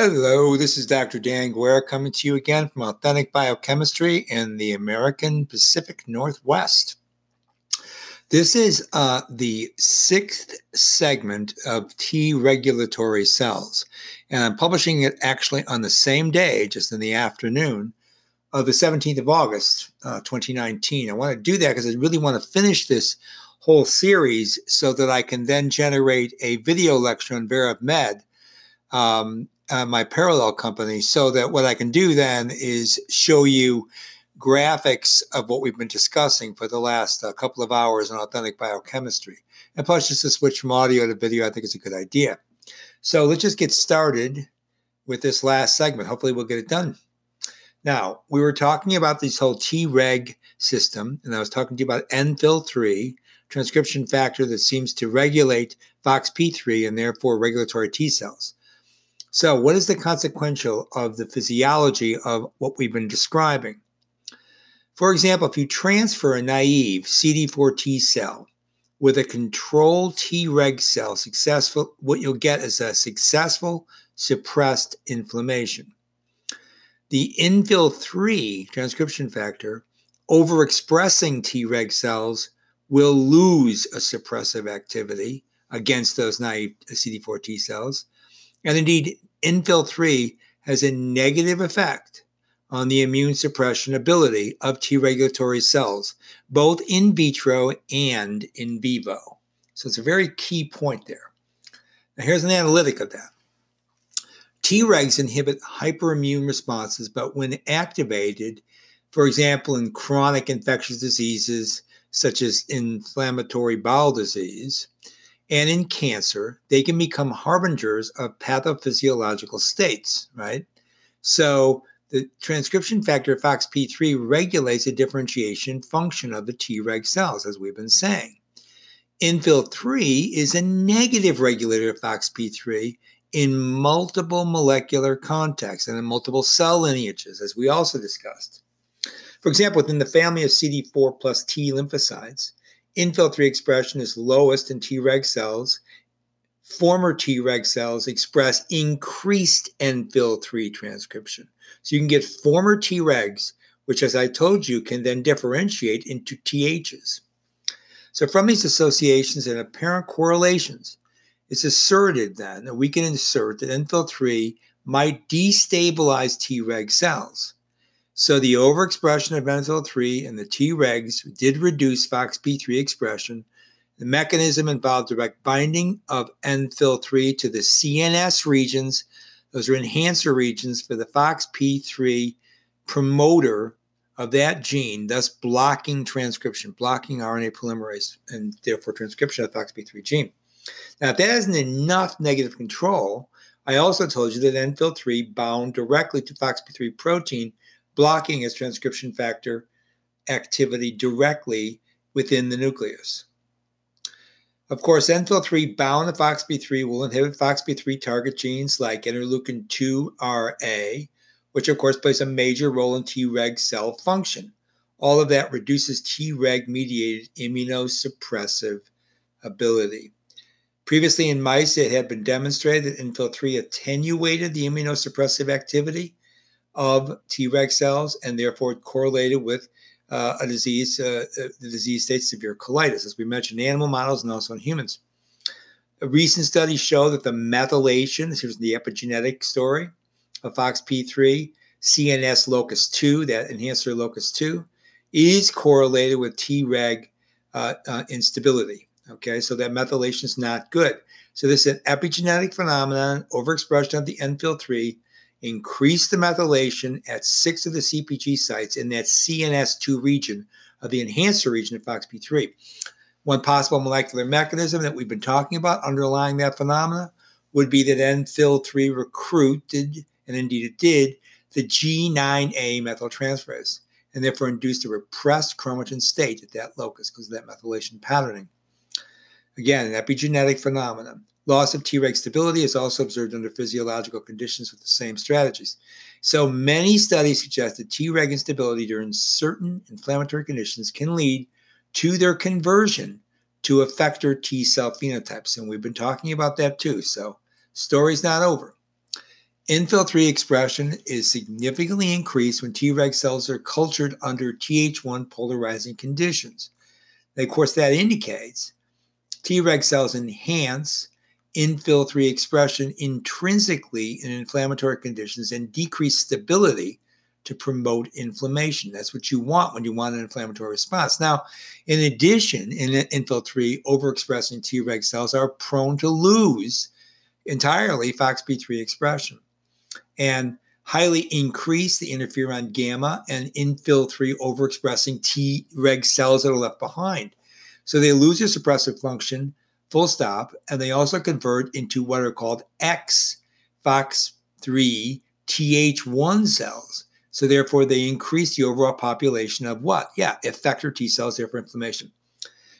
Hello, this is Dr. Dan Guerra coming to you again from Authentic Biochemistry in the American Pacific Northwest. This is uh, the sixth segment of T regulatory cells, and I'm publishing it actually on the same day, just in the afternoon of the 17th of August, uh, 2019. I want to do that because I really want to finish this whole series so that I can then generate a video lecture on VeraMed. Um, uh, my parallel company so that what I can do then is show you graphics of what we've been discussing for the last uh, couple of hours on authentic biochemistry. And plus, just to switch from audio to video, I think is a good idea. So let's just get started with this last segment. Hopefully, we'll get it done. Now, we were talking about this whole Treg system, and I was talking to you about NFIL3, transcription factor that seems to regulate FOXP3 and therefore regulatory T cells. So, what is the consequential of the physiology of what we've been describing? For example, if you transfer a naive CD4 T cell with a control Treg cell, successful, what you'll get is a successful suppressed inflammation. The NFIL3 transcription factor overexpressing Treg cells will lose a suppressive activity against those naive CD4 T cells and indeed, NFIL3 has a negative effect on the immune suppression ability of T regulatory cells, both in vitro and in vivo. So it's a very key point there. Now, here's an analytic of that. Tregs inhibit hyperimmune responses, but when activated, for example, in chronic infectious diseases such as inflammatory bowel disease, and in cancer, they can become harbingers of pathophysiological states, right? So the transcription factor FOXP3 regulates the differentiation function of the Treg cells, as we've been saying. NFIL3 is a negative regulator of FOXP3 in multiple molecular contexts and in multiple cell lineages, as we also discussed. For example, within the family of CD4 plus T lymphocytes, NFIL3 expression is lowest in Treg cells. Former Treg cells express increased NFIL3 transcription. So you can get former Tregs, which, as I told you, can then differentiate into THs. So, from these associations and apparent correlations, it's asserted then that we can insert that NFIL3 might destabilize Treg cells. So the overexpression of NFIL3 and the Tregs did reduce FOXP3 expression. The mechanism involved direct binding of NFIL3 to the CNS regions. Those are enhancer regions for the FOXP3 promoter of that gene, thus blocking transcription, blocking RNA polymerase, and therefore transcription of the FOXP3 gene. Now, if that isn't enough negative control, I also told you that NFIL3 bound directly to FOXP3 protein blocking its transcription factor activity directly within the nucleus. Of course, NFIL3 bound to FOXP3 will inhibit FOXP3 target genes like interleukin 2RA, which of course plays a major role in Treg cell function. All of that reduces Treg mediated immunosuppressive ability. Previously in mice, it had been demonstrated that NFIL3 attenuated the immunosuppressive activity of Treg cells and therefore correlated with uh, a disease, uh, uh, the disease state severe colitis, as we mentioned in animal models and also in humans. A recent studies show that the methylation, this is the epigenetic story of FOXP3, CNS locus 2, that enhancer locus 2, is correlated with Treg uh, uh, instability. Okay, so that methylation is not good. So this is an epigenetic phenomenon, overexpression of the NFIL3 increase the methylation at six of the CPG sites in that CNS2 region of the enhancer region of FOXP3. One possible molecular mechanism that we've been talking about underlying that phenomena would be that NFIL3 recruited, and indeed it did, the G9A methyltransferase, and therefore induced a repressed chromatin state at that locus because of that methylation patterning. Again, an epigenetic phenomenon. Loss of Treg stability is also observed under physiological conditions with the same strategies. So many studies suggest that Treg instability during certain inflammatory conditions can lead to their conversion to effector T cell phenotypes. And we've been talking about that too. So story's not over. Infil3 expression is significantly increased when Treg cells are cultured under Th1 polarizing conditions. And of course, that indicates Treg cells enhance Infil3 expression intrinsically in inflammatory conditions and decrease stability to promote inflammation. That's what you want when you want an inflammatory response. Now, in addition, in Infil3, overexpressing Treg cells are prone to lose entirely FOXP3 expression and highly increase the interferon gamma and Infil3 overexpressing Treg cells that are left behind. So they lose their suppressive function, full stop, and they also convert into what are called X FOX3 Th1 cells. So therefore, they increase the overall population of what? Yeah, effector T cells there for inflammation.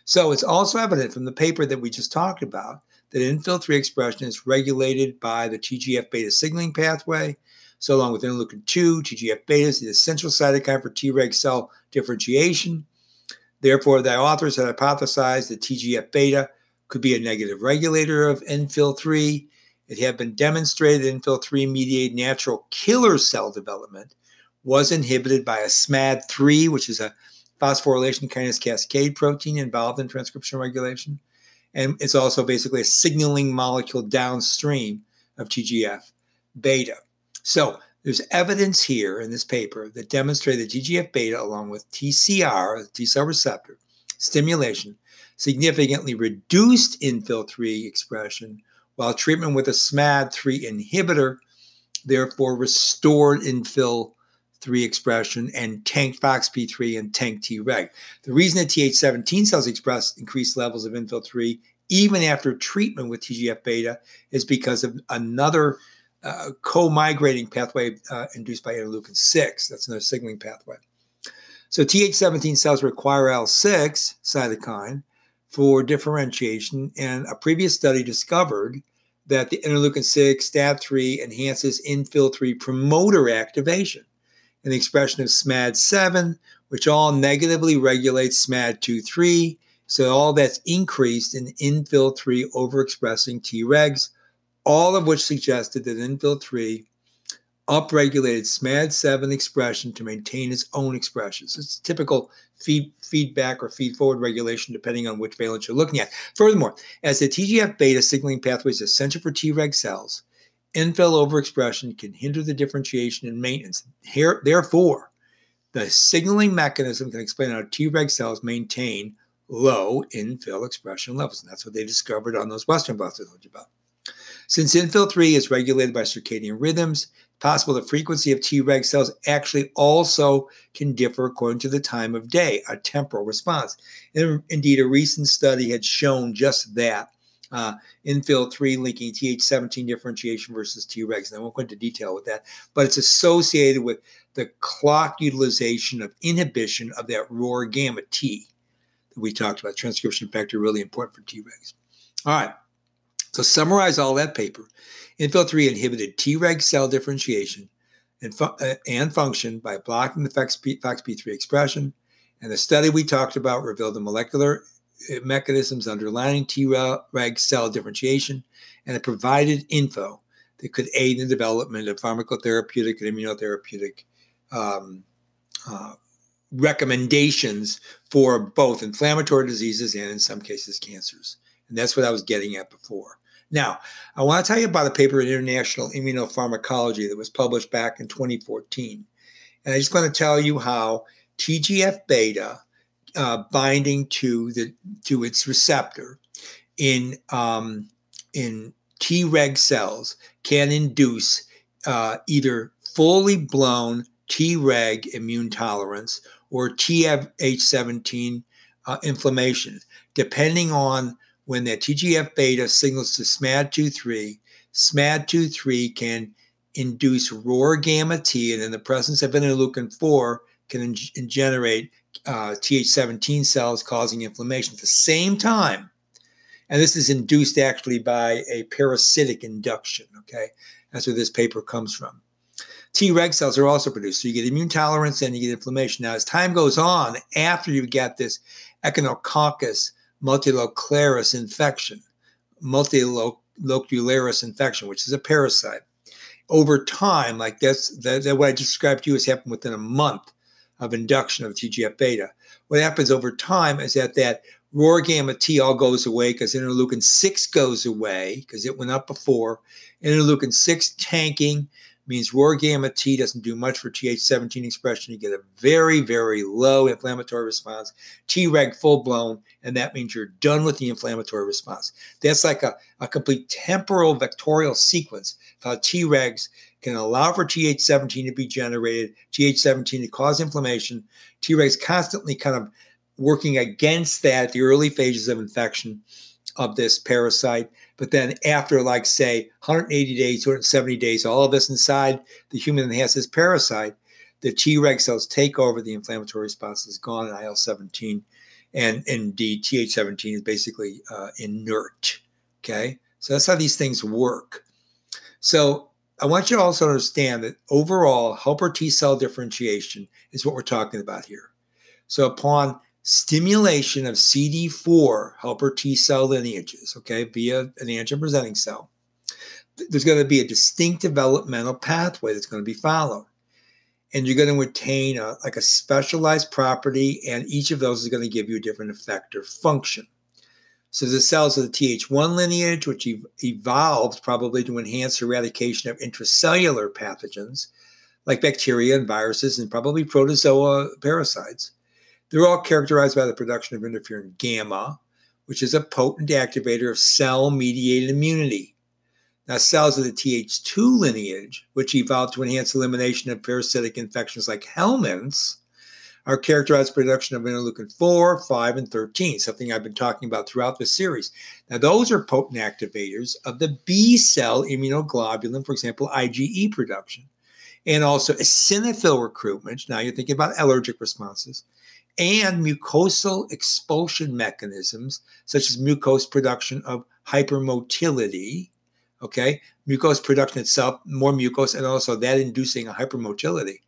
So it's also evident from the paper that we just talked about that infil 3 expression is regulated by the TGF beta signaling pathway. So along with interleukin 2, TGF beta is the essential cytokine for Treg cell differentiation. Therefore, the authors had hypothesized that TGF beta could be a negative regulator of infil 3. It had been demonstrated that infil 3 mediated natural killer cell development was inhibited by a SMAD3, which is a phosphorylation kinase cascade protein involved in transcription regulation. And it's also basically a signaling molecule downstream of TGF beta. So there's evidence here in this paper that demonstrated that TGF beta, along with TCR, the T cell receptor, stimulation significantly reduced infil 3 expression, while treatment with a SMAD3 inhibitor therefore restored infil 3 expression and tanked FOXP3 and tanked Treg. The reason that Th17 cells express increased levels of infil 3 even after treatment with TGF beta is because of another uh, co-migrating pathway uh, induced by interleukin 6. That's another signaling pathway. So Th17 cells require L6 cytokine for differentiation, and a previous study discovered that the interleukin 6 STAT3 enhances infil 3 promoter activation and the expression of SMAD7, which all negatively regulates SMAD2-3. So all that's increased in infil-3 overexpressing Tregs, all of which suggested that infil-3 upregulated SMAD7 expression to maintain its own expression. So it's typical feed, feedback or feed forward regulation, depending on which valence you're looking at. Furthermore, as the TGF beta signaling pathway is essential for Treg cells, infil overexpression can hinder the differentiation and maintenance. Here, therefore, the signaling mechanism can explain how Treg cells maintain low infil expression levels. And that's what they discovered on those Western blots I told you about. Since infil 3 is regulated by circadian rhythms, possible the frequency of Treg cells actually also can differ according to the time of day, a temporal response. And indeed, a recent study had shown just that uh, infil 3 linking Th17 differentiation versus Tregs. And I won't go into detail with that, but it's associated with the clock utilization of inhibition of that ROR gamma T that we talked about. Transcription factor really important for Tregs. All right. So summarize all that paper. Infil 3 inhibited Treg cell differentiation and, fu- uh, and function by blocking the FOXP3 expression. And the study we talked about revealed the molecular mechanisms underlying Treg cell differentiation, and it provided info that could aid in the development of pharmacotherapeutic and immunotherapeutic um, uh, recommendations for both inflammatory diseases and, in some cases, cancers. And that's what I was getting at before. Now, I want to tell you about a paper in International Immunopharmacology that was published back in 2014. And I just want to tell you how TGF beta uh, binding to the to its receptor in um, in Treg cells can induce uh, either fully blown Treg immune tolerance or TH17 uh, inflammation, depending on when that TGF beta signals to SMAD23. SMAD23 can induce ROR gamma T, and in the presence of interleukin 4, can en- generate uh, Th17 cells causing inflammation at the same time. And this is induced actually by a parasitic induction. Okay. That's where this paper comes from. Treg cells are also produced. So you get immune tolerance and you get inflammation. Now, as time goes on, after you get this Echinococcus multilocularis infection, multilocularis infection, which is a parasite, over time, like that's that, that what I described to you has happened within a month of induction of TGF beta. What happens over time is that that ROR gamma T all goes away because interleukin 6 goes away because it went up before. Interleukin 6 tanking means ROR gamma T doesn't do much for Th17 expression. You get a very, very low inflammatory response, Treg full blown, and that means you're done with the inflammatory response. That's like a, a complete temporal vectorial sequence of how Tregs can allow for Th17 to be generated, Th17 to cause inflammation, Tregs constantly kind of working against that at the early phases of infection of this parasite. But then after, like, say, 180 days, 270 days, all of this inside the human has this parasite, the Treg cells take over, the inflammatory response is gone, and IL 17 and indeed Th17 is basically uh, inert. Okay. So that's how these things work. So I want you to also understand that overall, helper T cell differentiation is what we're talking about here. So upon stimulation of CD4 helper T cell lineages, okay, via an antigen presenting cell, there's going to be a distinct developmental pathway that's going to be followed. And you're going to attain a, like a specialized property, and each of those is going to give you a different effect or function. So the cells of the Th1 lineage, which ev- evolved probably to enhance eradication of intracellular pathogens like bacteria and viruses and probably protozoa parasites. They're all characterized by the production of interferon gamma, which is a potent activator of cell mediated immunity. Now, cells of the Th2 lineage, which evolved to enhance elimination of parasitic infections like helminths, are characterized by production of interleukin 4, 5, and 13, something I've been talking about throughout the series. Now, those are potent activators of the B cell immunoglobulin, for example, IgE production, and also eosinophil recruitment. Now, you're thinking about allergic responses and mucosal expulsion mechanisms, such as mucose production of hypermotility. Okay, mucose production itself, more mucose, and also that inducing a hypermotility.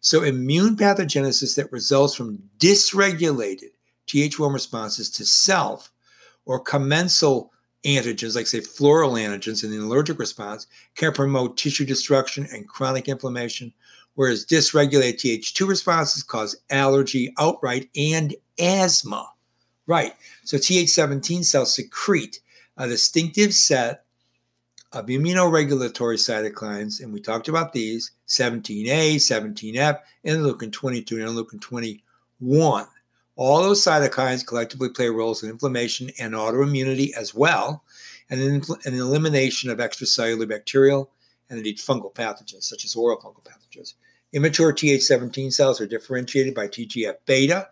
So, immune pathogenesis that results from dysregulated Th1 responses to self or commensal antigens, like say floral antigens in the allergic response, can promote tissue destruction and chronic inflammation, whereas dysregulated Th2 responses cause allergy outright and asthma. Right. So Th17 cells secrete a distinctive set of immunoregulatory cytokines, and we talked about these 17A, 17F, interleukin 22, and interleukin 21. All those cytokines collectively play roles in inflammation and autoimmunity as well, and in, the elimination of extracellular bacterial and indeed fungal pathogens, such as oral fungal pathogens. Immature Th17 cells are differentiated by TGF beta,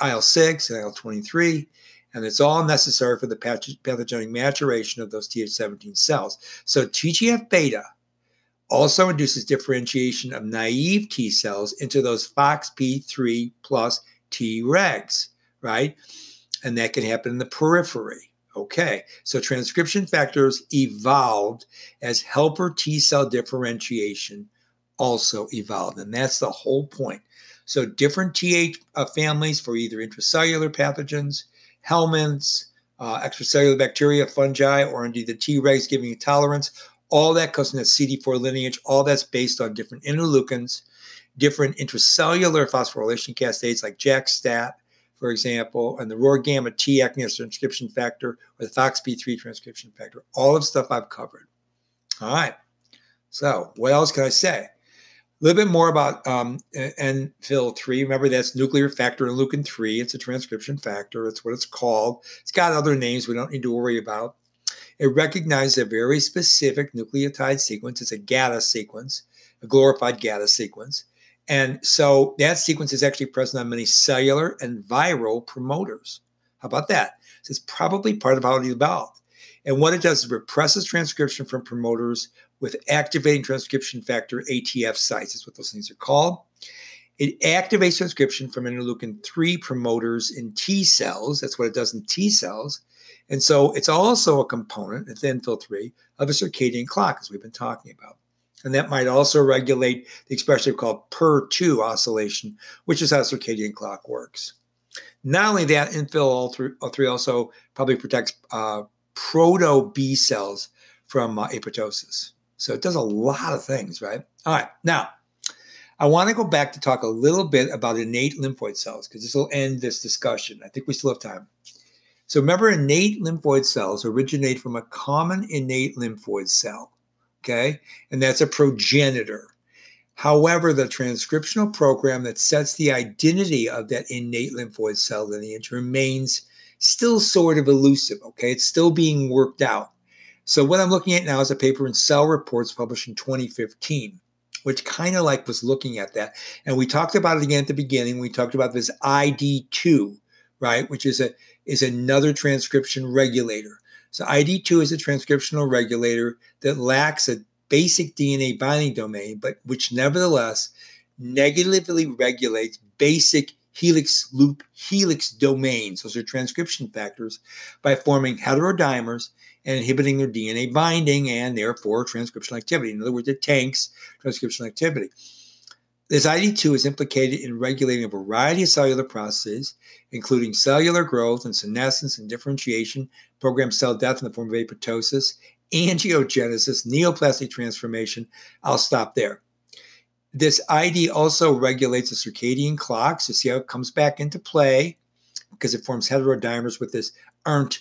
IL 6, and IL 23, and it's all necessary for the pathogenic maturation of those Th17 cells. So, TGF beta also induces differentiation of naive T cells into those FOXP3 plus Tregs, right? And that can happen in the periphery. Okay, so transcription factors evolved as helper T cell differentiation also evolved. And that's the whole point. So, different TH uh, families for either intracellular pathogens, helminths, uh, extracellular bacteria, fungi, or indeed the Tregs giving you tolerance. All that comes from the CD4 lineage. All that's based on different interleukins, different intracellular phosphorylation cascades like JAK-STAT, for example, and the ROR gamma T as transcription factor or the FOXP3 transcription factor. All of stuff I've covered. All right. So, what else can I say? A little bit more about um, NFIL3. Remember, that's nuclear factor interleukin 3. It's a transcription factor. That's what it's called. It's got other names we don't need to worry about. It recognizes a very specific nucleotide sequence. It's a GATA sequence, a glorified GATA sequence. And so that sequence is actually present on many cellular and viral promoters. How about that? So it's probably part of how it evolved. And what it does is represses transcription from promoters with activating transcription factor ATF sites. That's what those things are called. It activates transcription from interleukin 3 promoters in T cells. That's what it does in T cells. And so it's also a component, it's NFIL3, of a circadian clock, as we've been talking about. And that might also regulate the expression called PER2 oscillation, which is how circadian clock works. Not only that, NFIL3 also probably protects uh, proto B cells from uh, apoptosis. So it does a lot of things, right? All right. Now, I want to go back to talk a little bit about innate lymphoid cells because this will end this discussion. I think we still have time. So remember, innate lymphoid cells originate from a common innate lymphoid cell, okay? And that's a progenitor. However, the transcriptional program that sets the identity of that innate lymphoid cell lineage remains still sort of elusive, okay? It's still being worked out. So what I'm looking at now is a paper in Cell Reports published in 2015 which kind of like was looking at that. And we talked about it again at the beginning. We talked about this ID2, right, which is a is another transcription regulator. So ID2 is a transcriptional regulator that lacks a basic DNA binding domain, but which nevertheless negatively regulates basic helix loop helix domains. Those are transcription factors by forming heterodimers and inhibiting their DNA binding and therefore transcriptional activity. In other words, it tanks transcriptional activity. This ID2 is implicated in regulating a variety of cellular processes, including cellular growth and senescence and differentiation, programmed cell death in the form of apoptosis, angiogenesis, neoplastic transformation. I'll stop there. This ID also regulates the circadian clock. So see how it comes back into play because it forms heterodimers with this ERNT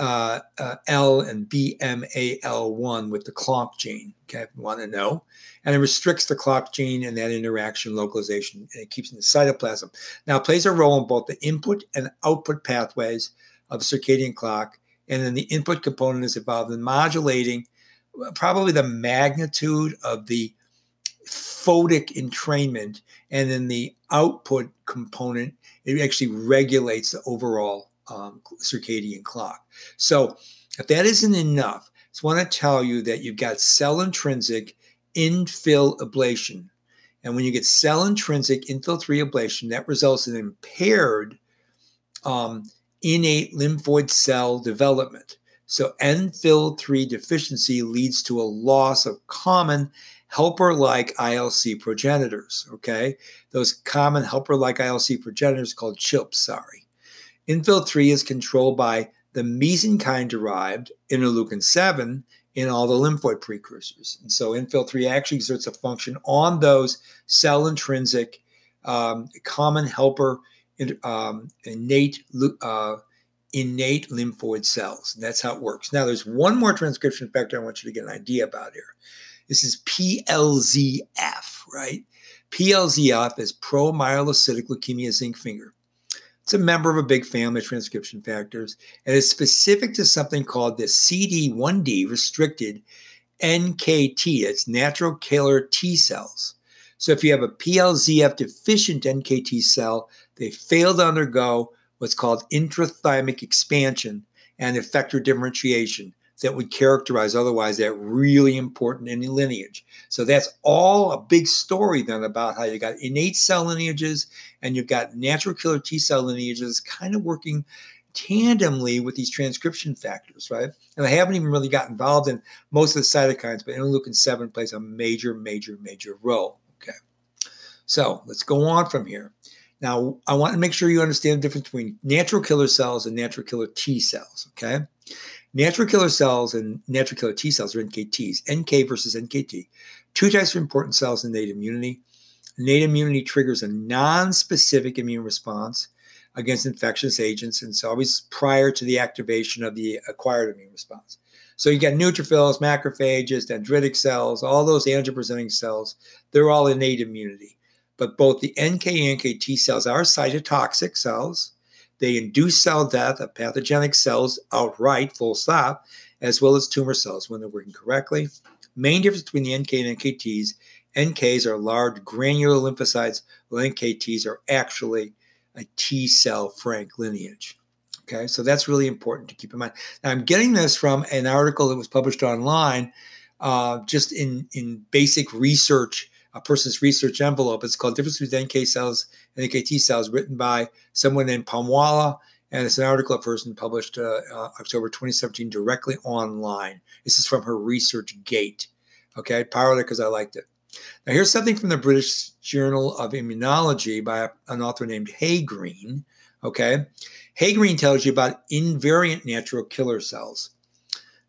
uh, uh, L and BMAL1 with the clock gene. Okay, want to know. And it restricts the clock gene and that interaction localization, and it keeps in the cytoplasm. Now, it plays a role in both the input and output pathways of the circadian clock. And then the input component is involved in modulating probably the magnitude of the photic entrainment. And then the output component, it actually regulates the overall um, circadian clock. So, if that isn't enough, I just want to tell you that you've got cell intrinsic infill ablation. And when you get cell intrinsic infill 3 ablation, that results in impaired um, innate lymphoid cell development. So, NFIL 3 deficiency leads to a loss of common helper like ILC progenitors. Okay. Those common helper like ILC progenitors called CHILPs, sorry. Infil 3 is controlled by the mesenchyme derived interleukin 7 in all the lymphoid precursors. And so Infil 3 actually exerts a function on those cell intrinsic um, common helper um, innate uh, innate lymphoid cells. And that's how it works. Now, there's one more transcription factor I want you to get an idea about here. This is PLZF, right? PLZF is promyelocytic leukemia zinc finger. It's a member of a big family of transcription factors and is specific to something called the CD1D restricted NKT. It's natural killer T cells. So if you have a PLZF deficient NKT cell, they fail to undergo what's called intrathymic expansion and effector differentiation that would characterize otherwise that really important in lineage. So that's all a big story then about how you got innate cell lineages and you've got natural killer T cell lineages kind of working tandemly with these transcription factors, right? And I haven't even really got involved in most of the cytokines, but interleukin 7 plays a major, major, major role. Okay. So let's go on from here. Now, I want to make sure you understand the difference between natural killer cells and natural killer T cells. Okay. Natural killer cells and natural killer T cells are NKTs, NK versus NKT. Two types of important cells in innate immunity. Innate immunity triggers a non-specific immune response against infectious agents, and it's always prior to the activation of the acquired immune response. So you get neutrophils, macrophages, dendritic cells, all those antigen-presenting cells. They're all innate immunity. But both the NK and NKT cells are cytotoxic cells they induce cell death of pathogenic cells outright, full stop, as well as tumor cells when they're working correctly. Main difference between the NK and NKTs NKs are large granular lymphocytes, while NKTs are actually a T cell frank lineage. Okay, so that's really important to keep in mind. Now, I'm getting this from an article that was published online uh, just in, in basic research a person's research envelope. It's called Difference Between NK Cells and NKT Cells, written by someone named Palmwala. And it's an article a person published uh, uh, October 2017 directly online. This is from her Research Gate. Okay, I borrowed it because I liked it. Now, here's something from the British Journal of Immunology by an author named Hay-Green. Okay, Hay-Green tells you about invariant natural killer cells.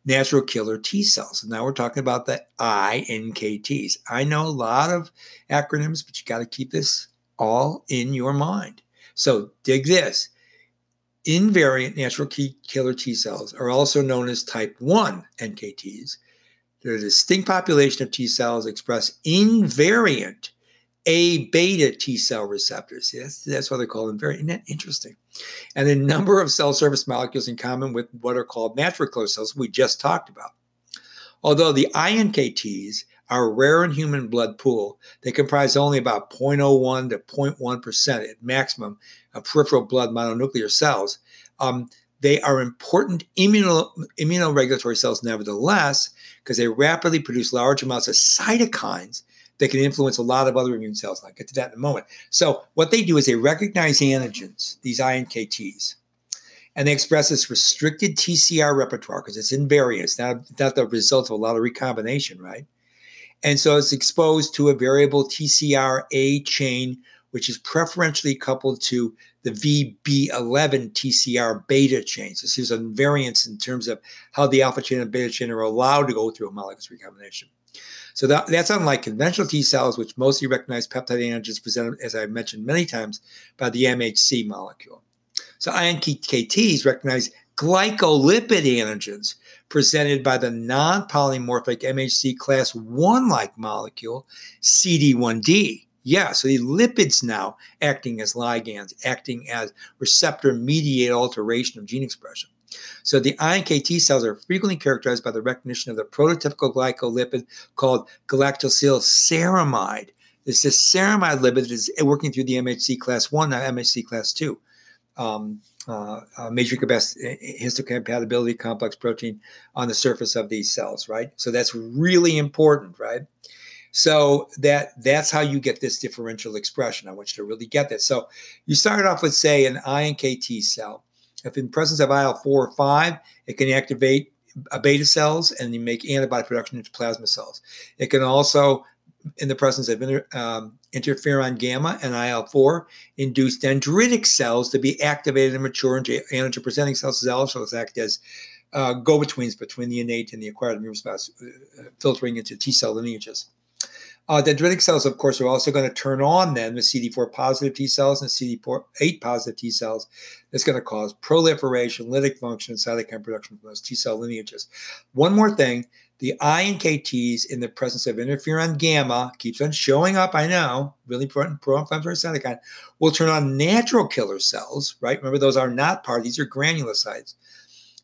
Natural killer T cells. And now we're talking about the iNKTs. I know a lot of acronyms, but you got to keep this all in your mind. So dig this. Invariant natural killer T cells are also known as type 1 NKTs. They're a distinct population of T cells express invariant A beta T cell receptors. That's, that's why they call them very interesting. And a number of cell surface molecules in common with what are called natural killer cells we just talked about. Although the iNKTs are rare in human blood pool, they comprise only about 0.01 to 0.1% at maximum of peripheral blood mononuclear cells. Um, they are important immuno, immunoregulatory cells, nevertheless, because they rapidly produce large amounts of cytokines that can influence a lot of other immune cells. I'll get to that in a moment. So, what they do is they recognize antigens, these iNKTs, and they express this restricted TCR repertoire because it's invariant. It's not, not the result of a lot of recombination, right? And so it's exposed to a variable TCR-A chain, which is preferentially coupled to the VB11 TCR beta chain. So there's a variance in terms of how the alpha chain and beta chain are allowed to go through a homologous recombination. So that, that's unlike conventional T cells, which mostly recognize peptide antigens presented, as I've mentioned many times, by the MHC molecule. So iNKTs recognize glycolipid antigens presented by the non-polymorphic MHC class 1-like molecule CD1D. Yeah, so the lipids now acting as ligands, acting as receptor mediated alteration of gene expression. So the iNKT cells are frequently characterized by the recognition of the prototypical glycolipid called galactosylceramide. This is ceramide lipid that is working through the MHC class 1, not MHC class 2. Um, uh, uh, matrix histocompatibility complex protein on the surface of these cells, right? So that's really important, right? So that that's how you get this differential expression. I want you to really get that. So you start off with, say, an iNKT cell. If in presence of IL-4 or 5, it can activate beta cells and you make antibody production into plasma cells. It can also, in the presence of inter, um, interferon gamma and IL-4, induce dendritic cells to be activated and mature into antigen-presenting cells. That also act as uh, go-betweens between the innate and the acquired immune response, uh, filtering into T cell lineages. Uh, dendritic cells, of course, are also going to turn on then the CD4 positive T cells and CD8 positive T cells. That's going to cause proliferation, lytic function, and cytokine production from those T cell lineages. One more thing the iNKTs in the presence of interferon gamma keeps on showing up, I know, really important pro-inflammatory cytokine, will turn on natural killer cells, right? Remember, those are not part, these are granulocytes.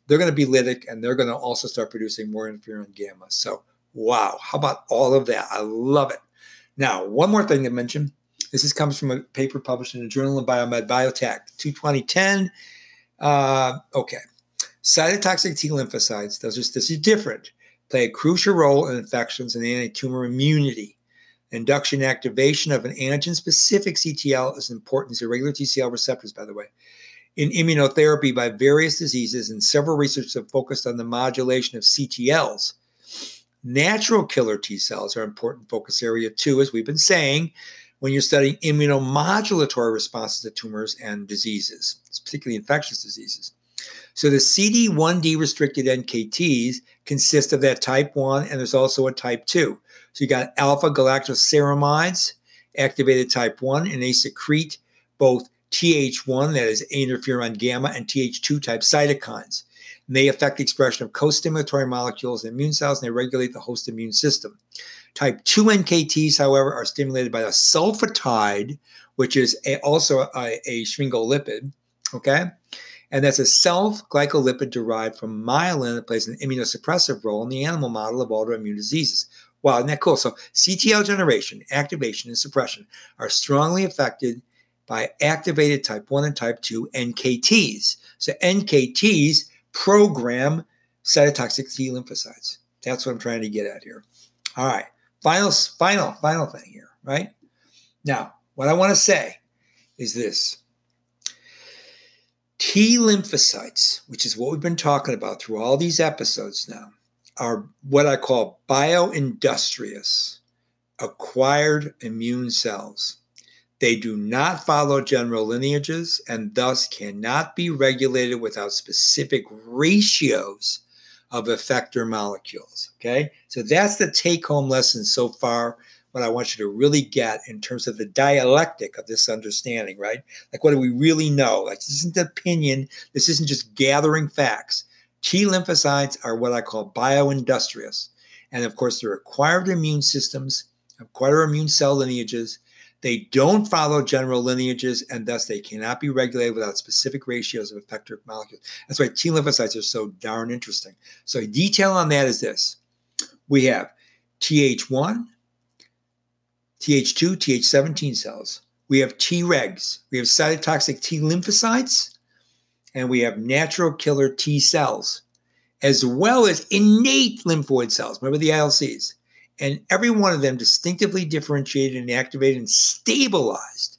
They're going to be lytic and they're going to also start producing more interferon gamma. So Wow, how about all of that? I love it. Now, one more thing to mention. This is, comes from a paper published in the Journal of Biomed Biotech, 2010. Uh, okay. Cytotoxic T lymphocytes, those are, this is different, play a crucial role in infections and anti-tumor immunity. Induction activation of an antigen-specific CTL is important. Are regular TCL receptors, by the way. In immunotherapy by various diseases, and several researchers have focused on the modulation of CTLs – Natural killer T cells are an important focus area too, as we've been saying, when you're studying immunomodulatory responses to tumors and diseases, particularly infectious diseases. So the CD1D restricted NKTs consist of that type 1, and there's also a type 2. So you got alpha galactoceramides, activated type 1, and they secrete both TH1, that is interferon gamma, and TH2 type cytokines. They affect the expression of co-stimulatory molecules in immune cells, and they regulate the host immune system. Type 2 NKTs, however, are stimulated by a sulfatide, which is a, also a, a sphingolipid, okay? And that's a self-glycolipid derived from myelin that plays an immunosuppressive role in the animal model of autoimmune diseases. Wow, isn't that cool? So CTL generation, activation, and suppression are strongly affected by activated type 1 and type 2 NKTs. So NKTs program cytotoxic T lymphocytes. That's what I'm trying to get at here. All right. Final, final, final thing here, right? Now, what I want to say is this T lymphocytes, which is what we've been talking about through all these episodes now, are what I call bioindustrious acquired immune cells. They do not follow general lineages and thus cannot be regulated without specific ratios of effector molecules. Okay, so that's the take home lesson so far. What I want you to really get in terms of the dialectic of this understanding, right? Like, what do we really know? Like, this isn't opinion. This isn't just gathering facts. T lymphocytes are what I call bioindustrious. And of course, they're acquired immune systems, acquired immune cell lineages. They don't follow general lineages, and thus they cannot be regulated without specific ratios of effector molecules. That's why T lymphocytes are so darn interesting. So, detail on that is this we have Th1, Th2, Th17 cells. We have Tregs. We have cytotoxic T lymphocytes, and we have natural killer T cells, as well as innate lymphoid cells. Remember the ILCs? And every one of them distinctively differentiated and activated and stabilized.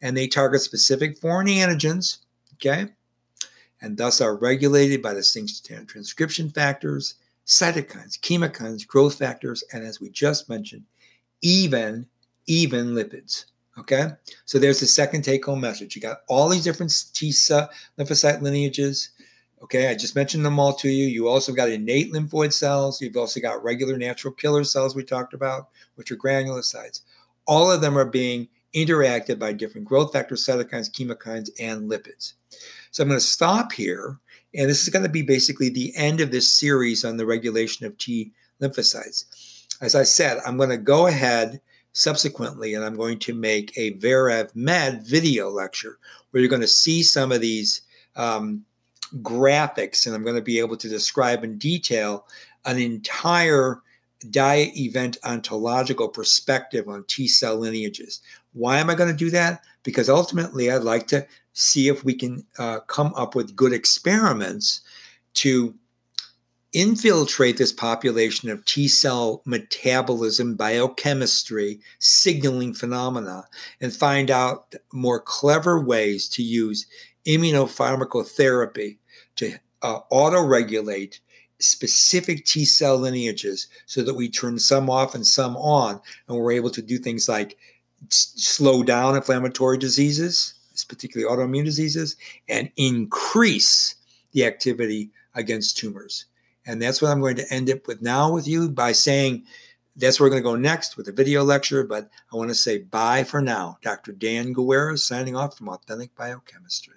And they target specific foreign antigens, okay? And thus are regulated by distinct transcription factors, cytokines, chemokines, growth factors, and as we just mentioned, even even lipids. Okay, so there's the second take home message. You got all these different T lymphocyte lineages. Okay, I just mentioned them all to you. You also got innate lymphoid cells. You've also got regular natural killer cells we talked about, which are granulocytes. All of them are being interacted by different growth factors, cytokines, chemokines, and lipids. So I'm going to stop here. And this is going to be basically the end of this series on the regulation of T lymphocytes. As I said, I'm going to go ahead subsequently, and I'm going to make a VEREV Med video lecture where you're going to see some of these um, graphics, and I'm going to be able to describe in detail an entire diet event ontological perspective on T cell lineages. Why am I going to do that? Because ultimately, I'd like to see if we can uh, come up with good experiments to infiltrate this population of T cell metabolism, biochemistry, signaling phenomena, and find out more clever ways to use immunopharmacotherapy to uh, auto regulate specific T cell lineages so that we turn some off and some on, and we're able to do things like slow down inflammatory diseases, particularly autoimmune diseases, and increase the activity against tumors. And that's what I'm going to end up with now with you by saying that's where we're going to go next with a video lecture. But I want to say bye for now. Dr. Dan Guerra signing off from Authentic Biochemistry.